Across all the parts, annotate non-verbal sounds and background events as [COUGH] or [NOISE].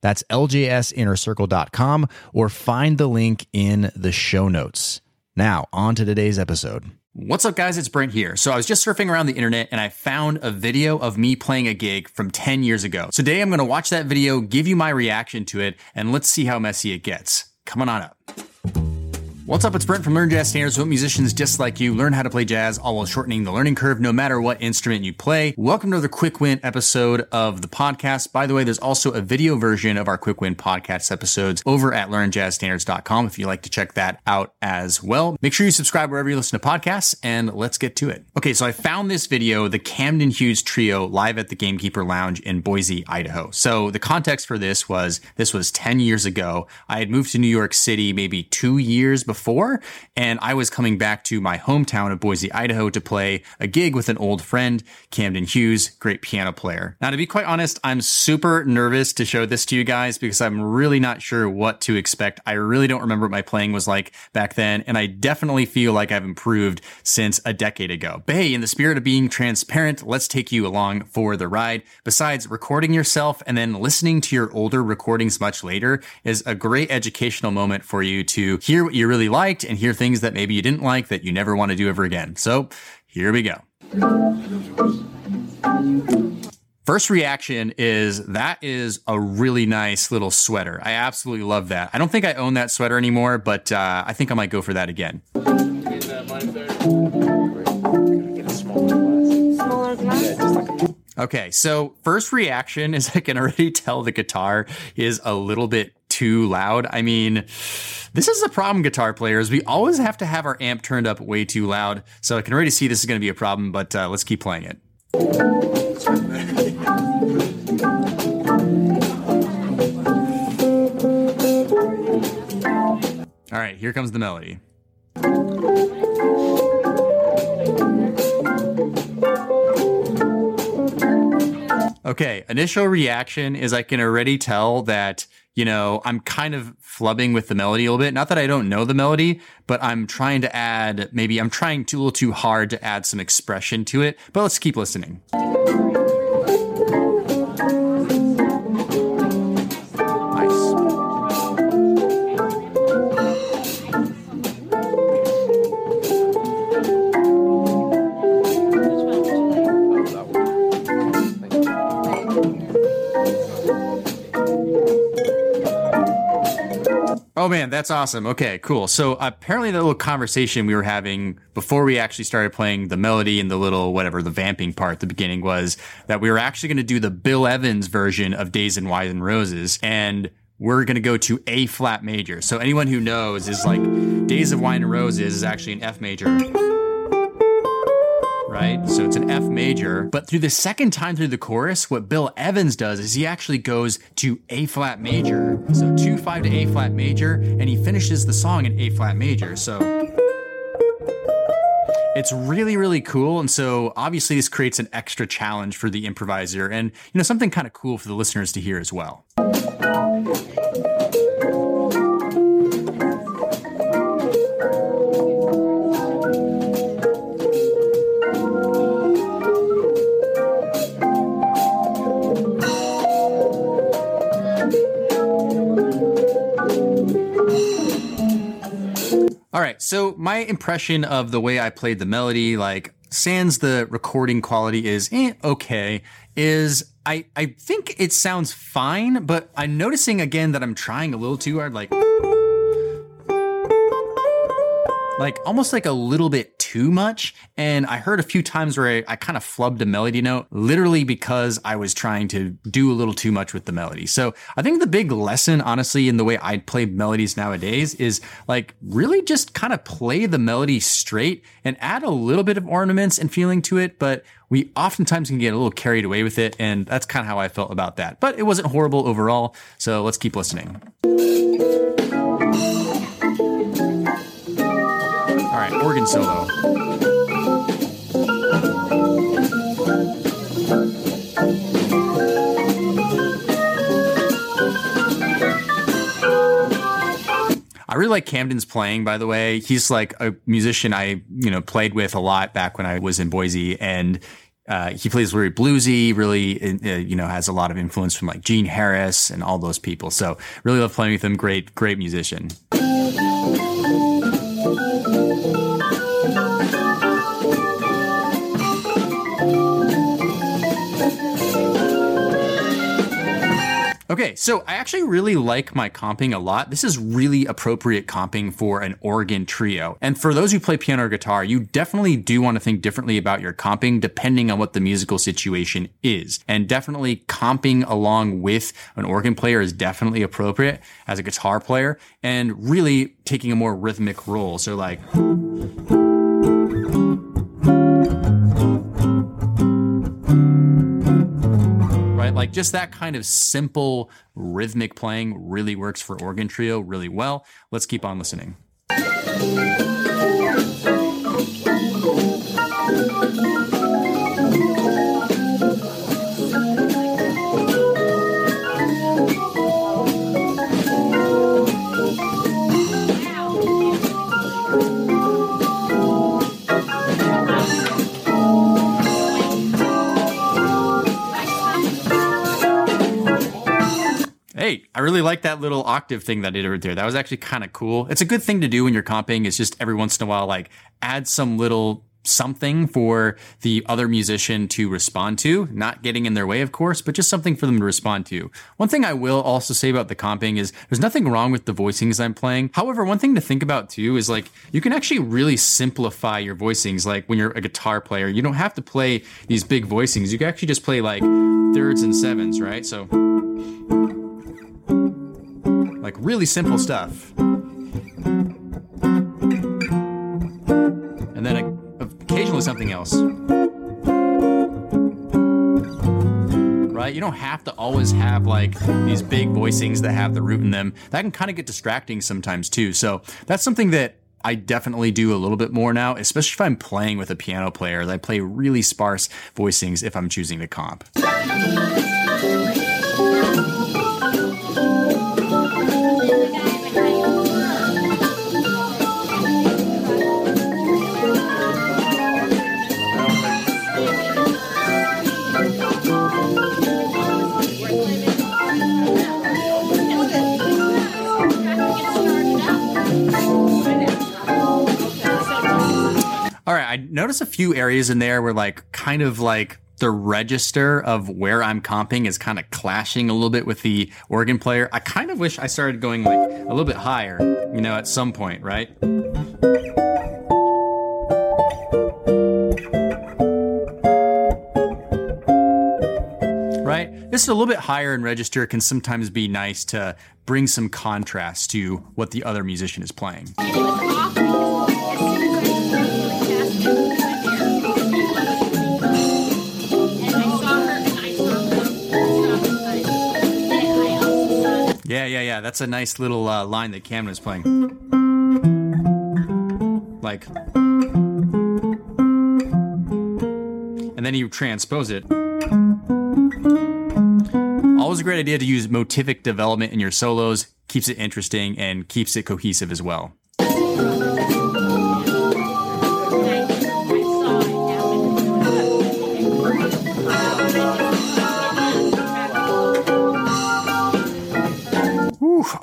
That's ljsinnercircle.com or find the link in the show notes. Now, on to today's episode. What's up, guys? It's Brent here. So, I was just surfing around the internet and I found a video of me playing a gig from 10 years ago. Today, I'm going to watch that video, give you my reaction to it, and let's see how messy it gets. Come on up. What's up? It's Brent from Learn Jazz Standards. What musicians just like you learn how to play jazz, all while shortening the learning curve, no matter what instrument you play. Welcome to the Quick Win episode of the podcast. By the way, there's also a video version of our Quick Win podcast episodes over at learnjazzstandards.com if you'd like to check that out as well. Make sure you subscribe wherever you listen to podcasts, and let's get to it. Okay, so I found this video, the Camden Hughes Trio, live at the Gamekeeper Lounge in Boise, Idaho. So the context for this was this was 10 years ago. I had moved to New York City maybe two years before before, and I was coming back to my hometown of Boise, Idaho to play a gig with an old friend, Camden Hughes, great piano player. Now, to be quite honest, I'm super nervous to show this to you guys because I'm really not sure what to expect. I really don't remember what my playing was like back then, and I definitely feel like I've improved since a decade ago. But hey, in the spirit of being transparent, let's take you along for the ride. Besides, recording yourself and then listening to your older recordings much later is a great educational moment for you to hear what you really really liked and hear things that maybe you didn't like that you never want to do ever again. So here we go. First reaction is that is a really nice little sweater. I absolutely love that. I don't think I own that sweater anymore, but uh, I think I might go for that again. Okay, so first reaction is [LAUGHS] I can already tell the guitar is a little bit too loud. I mean, this is a problem, guitar players. We always have to have our amp turned up way too loud. So I can already see this is going to be a problem, but uh, let's keep playing it. All right, here comes the melody. Okay, initial reaction is I can already tell that, you know, I'm kind of flubbing with the melody a little bit. Not that I don't know the melody, but I'm trying to add, maybe I'm trying too, a little too hard to add some expression to it. But let's keep listening. Oh man, that's awesome. Okay, cool. So apparently the little conversation we were having before we actually started playing the melody and the little whatever the vamping part at the beginning was that we were actually going to do the Bill Evans version of Days of Wine and Roses and we're going to go to A flat major. So anyone who knows is like Days of Wine and Roses is actually an F major right? So it's an F major. But through the second time through the chorus, what Bill Evans does is he actually goes to A flat major. So 2 5 to A flat major, and he finishes the song in A flat major. So it's really, really cool. And so obviously this creates an extra challenge for the improviser and, you know, something kind of cool for the listeners to hear as well. Right. So my impression of the way I played the melody, like sans the recording quality is eh, okay, is I, I think it sounds fine, but I'm noticing again that I'm trying a little too hard, like like almost like a little bit too much. And I heard a few times where I, I kind of flubbed a melody note, literally because I was trying to do a little too much with the melody. So I think the big lesson, honestly, in the way I play melodies nowadays is like really just kind of play the melody straight and add a little bit of ornaments and feeling to it. But we oftentimes can get a little carried away with it. And that's kind of how I felt about that. But it wasn't horrible overall. So let's keep listening. All right, organ solo. I really like Camden's playing, by the way. He's like a musician I, you know, played with a lot back when I was in Boise and uh, he plays very bluesy, really, uh, you know, has a lot of influence from like Gene Harris and all those people. So really love playing with him. Great, great musician. Okay, so I actually really like my comping a lot. This is really appropriate comping for an organ trio. And for those who play piano or guitar, you definitely do want to think differently about your comping depending on what the musical situation is. And definitely comping along with an organ player is definitely appropriate as a guitar player and really taking a more rhythmic role. So like Mm-hmm. Like just that kind of simple rhythmic playing really works for organ trio really well. Let's keep on listening. Really like that little octave thing that I did there. That was actually kind of cool. It's a good thing to do when you're comping. Is just every once in a while, like add some little something for the other musician to respond to, not getting in their way, of course, but just something for them to respond to. One thing I will also say about the comping is there's nothing wrong with the voicings I'm playing. However, one thing to think about too is like you can actually really simplify your voicings. Like when you're a guitar player, you don't have to play these big voicings. You can actually just play like thirds and sevens, right? So like really simple stuff. And then occasionally something else. Right? You don't have to always have like these big voicings that have the root in them. That can kind of get distracting sometimes too. So that's something that I definitely do a little bit more now, especially if I'm playing with a piano player. I play really sparse voicings if I'm choosing to comp. Notice a few areas in there where like kind of like the register of where I'm comping is kind of clashing a little bit with the organ player. I kind of wish I started going like a little bit higher, you know, at some point, right? Right? This is a little bit higher in register can sometimes be nice to bring some contrast to what the other musician is playing. Yeah, yeah. That's a nice little uh, line that Camden is playing. Like. And then you transpose it. Always a great idea to use motivic development in your solos. Keeps it interesting and keeps it cohesive as well.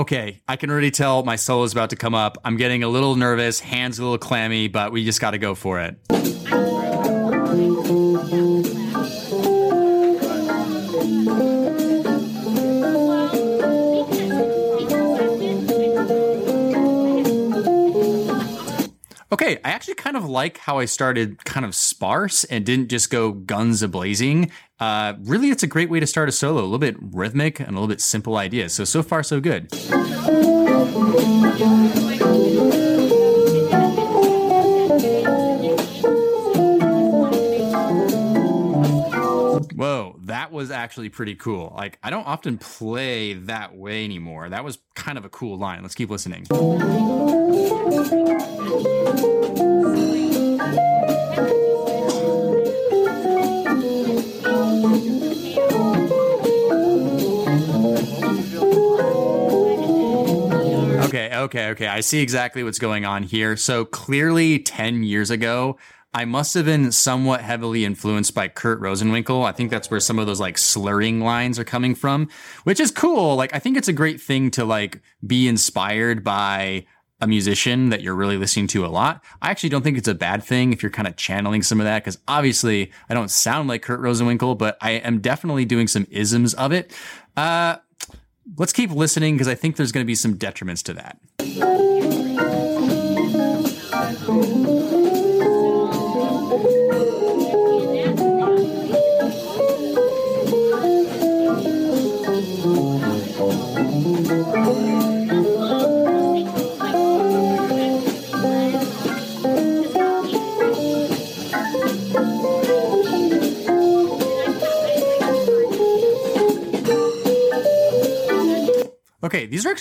Okay, I can already tell my solo is about to come up. I'm getting a little nervous, hands a little clammy, but we just got to go for it. Okay, I actually kind of like how I started kind of sparse and didn't just go guns a blazing. Uh, really, it's a great way to start a solo, a little bit rhythmic and a little bit simple idea. So, so far, so good. Was actually pretty cool. Like, I don't often play that way anymore. That was kind of a cool line. Let's keep listening. Okay, okay, okay. I see exactly what's going on here. So clearly, 10 years ago, I must have been somewhat heavily influenced by Kurt Rosenwinkel. I think that's where some of those like slurring lines are coming from, which is cool. Like, I think it's a great thing to like be inspired by a musician that you're really listening to a lot. I actually don't think it's a bad thing if you're kind of channeling some of that because obviously I don't sound like Kurt Rosenwinkel, but I am definitely doing some isms of it. Uh, let's keep listening because I think there's going to be some detriments to that.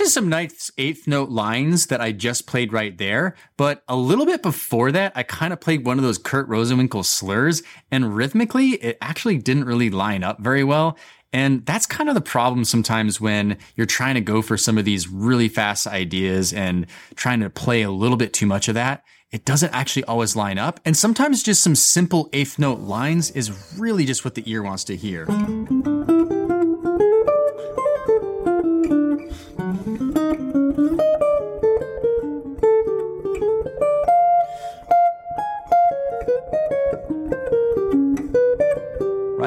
Actually some eighth note lines that I just played right there. But a little bit before that, I kind of played one of those Kurt Rosenwinkel slurs, and rhythmically, it actually didn't really line up very well. And that's kind of the problem sometimes when you're trying to go for some of these really fast ideas and trying to play a little bit too much of that. It doesn't actually always line up. And sometimes just some simple eighth note lines is really just what the ear wants to hear.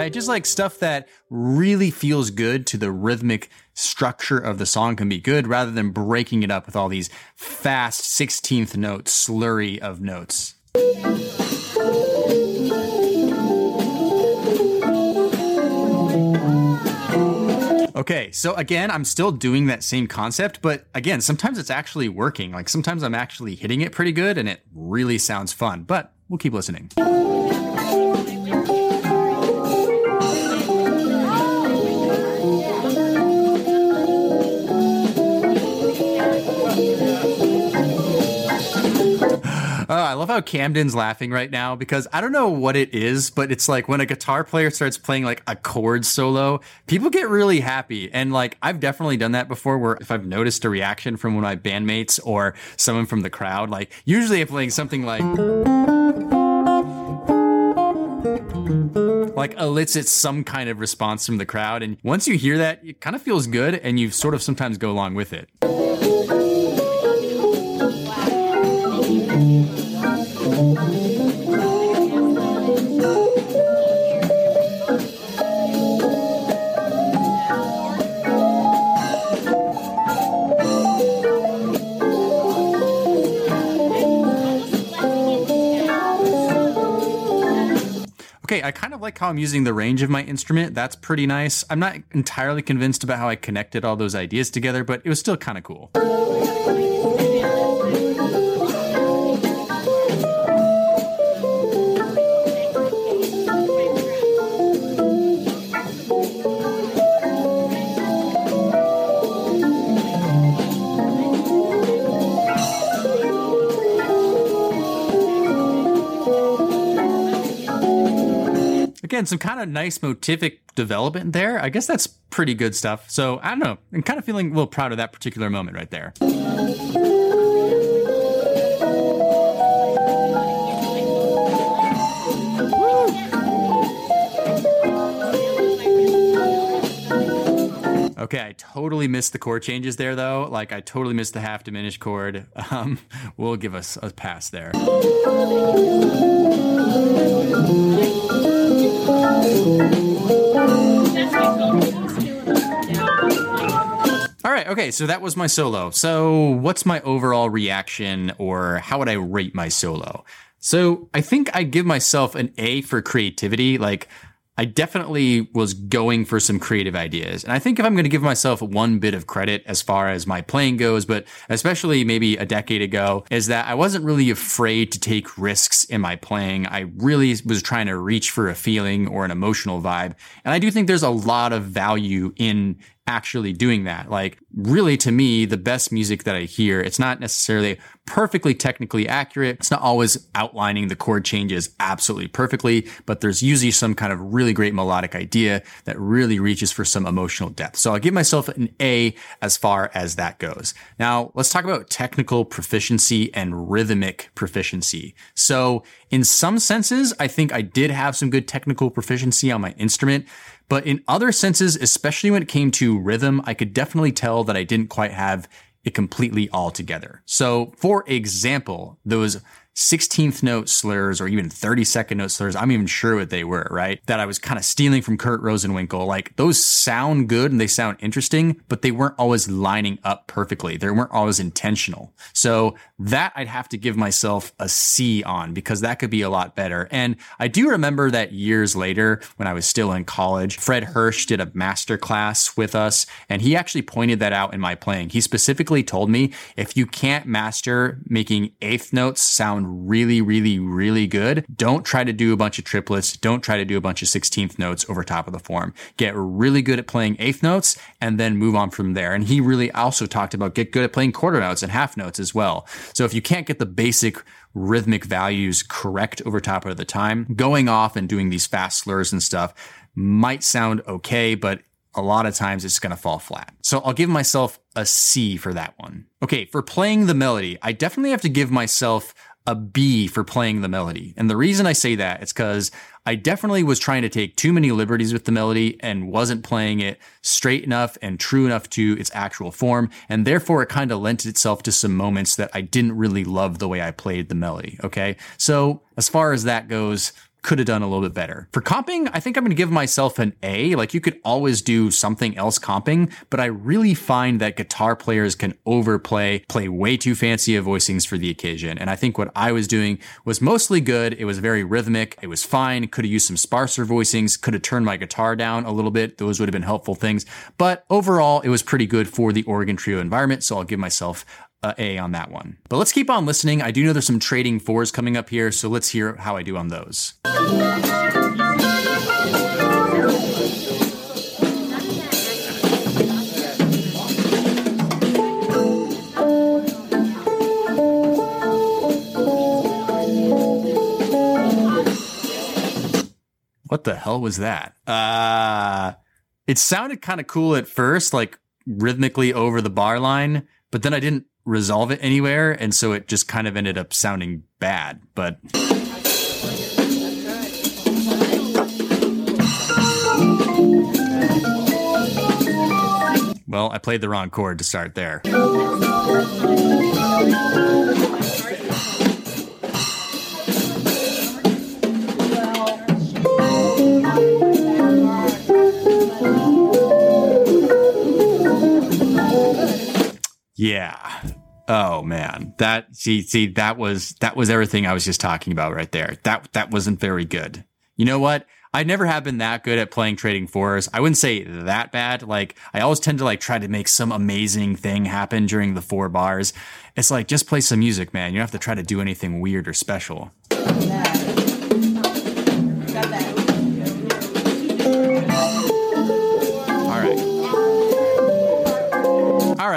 Right? Just like stuff that really feels good to the rhythmic structure of the song can be good rather than breaking it up with all these fast 16th notes, slurry of notes. Okay, so again, I'm still doing that same concept, but again, sometimes it's actually working. Like sometimes I'm actually hitting it pretty good and it really sounds fun, but we'll keep listening. Love how Camden's laughing right now because I don't know what it is, but it's like when a guitar player starts playing like a chord solo, people get really happy. And like I've definitely done that before where if I've noticed a reaction from one of my bandmates or someone from the crowd, like usually I'm playing something like like elicits some kind of response from the crowd. And once you hear that, it kind of feels good and you sort of sometimes go along with it. Okay, I kind of like how I'm using the range of my instrument. That's pretty nice. I'm not entirely convinced about how I connected all those ideas together, but it was still kind of cool. Again, some kind of nice motivic development there. I guess that's pretty good stuff. So I don't know. I'm kind of feeling a little proud of that particular moment right there. Okay, I totally missed the chord changes there, though. Like, I totally missed the half diminished chord. [LAUGHS] Um, we'll give us a pass there. All right. Okay. So that was my solo. So what's my overall reaction or how would I rate my solo? So I think I give myself an A for creativity. Like I definitely was going for some creative ideas. And I think if I'm going to give myself one bit of credit as far as my playing goes, but especially maybe a decade ago, is that I wasn't really afraid to take risks in my playing. I really was trying to reach for a feeling or an emotional vibe. And I do think there's a lot of value in actually doing that. Like really to me, the best music that I hear, it's not necessarily perfectly technically accurate. It's not always outlining the chord changes absolutely perfectly, but there's usually some kind of really great melodic idea that really reaches for some emotional depth. So I'll give myself an A as far as that goes. Now let's talk about technical proficiency and rhythmic proficiency. So in some senses, I think I did have some good technical proficiency on my instrument. But in other senses, especially when it came to rhythm, I could definitely tell that I didn't quite have it completely all together. So, for example, those 16th note slurs or even 32nd note slurs. I'm even sure what they were, right? That I was kind of stealing from Kurt Rosenwinkel. Like those sound good and they sound interesting, but they weren't always lining up perfectly. They weren't always intentional. So that I'd have to give myself a C on because that could be a lot better. And I do remember that years later when I was still in college, Fred Hersch did a master class with us and he actually pointed that out in my playing. He specifically told me if you can't master making eighth notes sound sound really, really, really good, don't try to do a bunch of triplets. Don't try to do a bunch of 16th notes over top of the form. Get really good at playing eighth notes and then move on from there. And he really also talked about get good at playing quarter notes and half notes as well. So if you can't get the basic rhythmic values correct over top of the time, going off and doing these fast slurs and stuff might sound okay, but a lot of times it's going to fall flat. So I'll give myself a C for that one. Okay, for playing the melody, I definitely have to give myself a B for playing the melody. And the reason I say that is because I definitely was trying to take too many liberties with the melody and wasn't playing it straight enough and true enough to its actual form. And therefore, it kind of lent itself to some moments that I didn't really love the way I played the melody. Okay. So as far as that goes, could have done a little bit better. For comping, I think I'm going to give myself an A. Like you could always do something else comping, but I really find that guitar players can overplay, play way too fancy of voicings for the occasion. And I think what I was doing was mostly good. It was very rhythmic. It was fine. Could have used some sparser voicings, could have turned my guitar down a little bit. Those would have been helpful things. But overall, it was pretty good for the organ trio environment. So I'll give myself uh, A on that one. But let's keep on listening. I do know there's some trading fours coming up here, so let's hear how I do on those. What the hell was that? Uh, it sounded kind of cool at first, like rhythmically over the bar line, but then I didn't resolve it anywhere. And so it just kind of ended up sounding bad. But. Well, I played the wrong chord to start there. Yeah. Oh man, that see see that was that was everything I was just talking about right there. That that wasn't very good. You know what? I never have been that good at playing trading fours. I wouldn't say that bad. Like I always tend to like try to make some amazing thing happen during the four bars. It's like just play some music, man. You don't have to try to do anything weird or special. All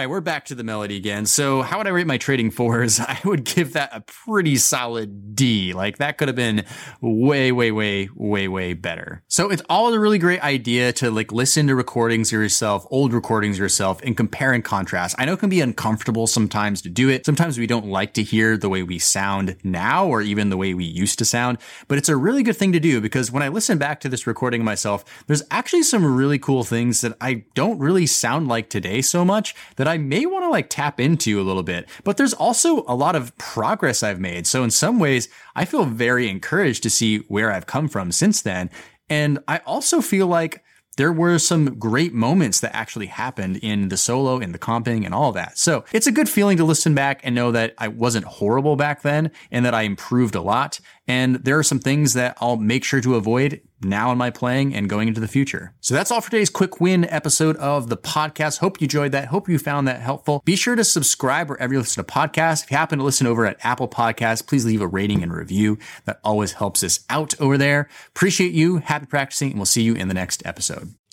right, we're back to the melody again. So, how would I rate my trading fours? [LAUGHS] I would give that a pretty solid D. Like, that could have been way, way, way, way, way better. So, it's all a really great idea to like listen to recordings yourself, old recordings yourself, and compare and contrast. I know it can be uncomfortable sometimes to do it. Sometimes we don't like to hear the way we sound now or even the way we used to sound, but it's a really good thing to do because when I listen back to this recording of myself, there's actually some really cool things that I don't really sound like today so much that I may want to like tap into a little bit. But there's also a lot of progress I've made. So in some ways, I feel very encouraged to see where I've come from since then. And I also feel like there were some great moments that actually happened in the solo, in the comping, and all that. So it's a good feeling to listen back and know that I wasn't horrible back then and that I improved a lot. And there are some things that I'll make sure to avoid now in my playing and going into the future. So that's all for today's quick win episode of the podcast. Hope you enjoyed that. Hope you found that helpful. Be sure to subscribe wherever you listen to podcasts. If you happen to listen over at Apple Podcasts, please leave a rating and review. That always helps us out over there. Appreciate you. Happy practicing, and we'll see you in the next episode.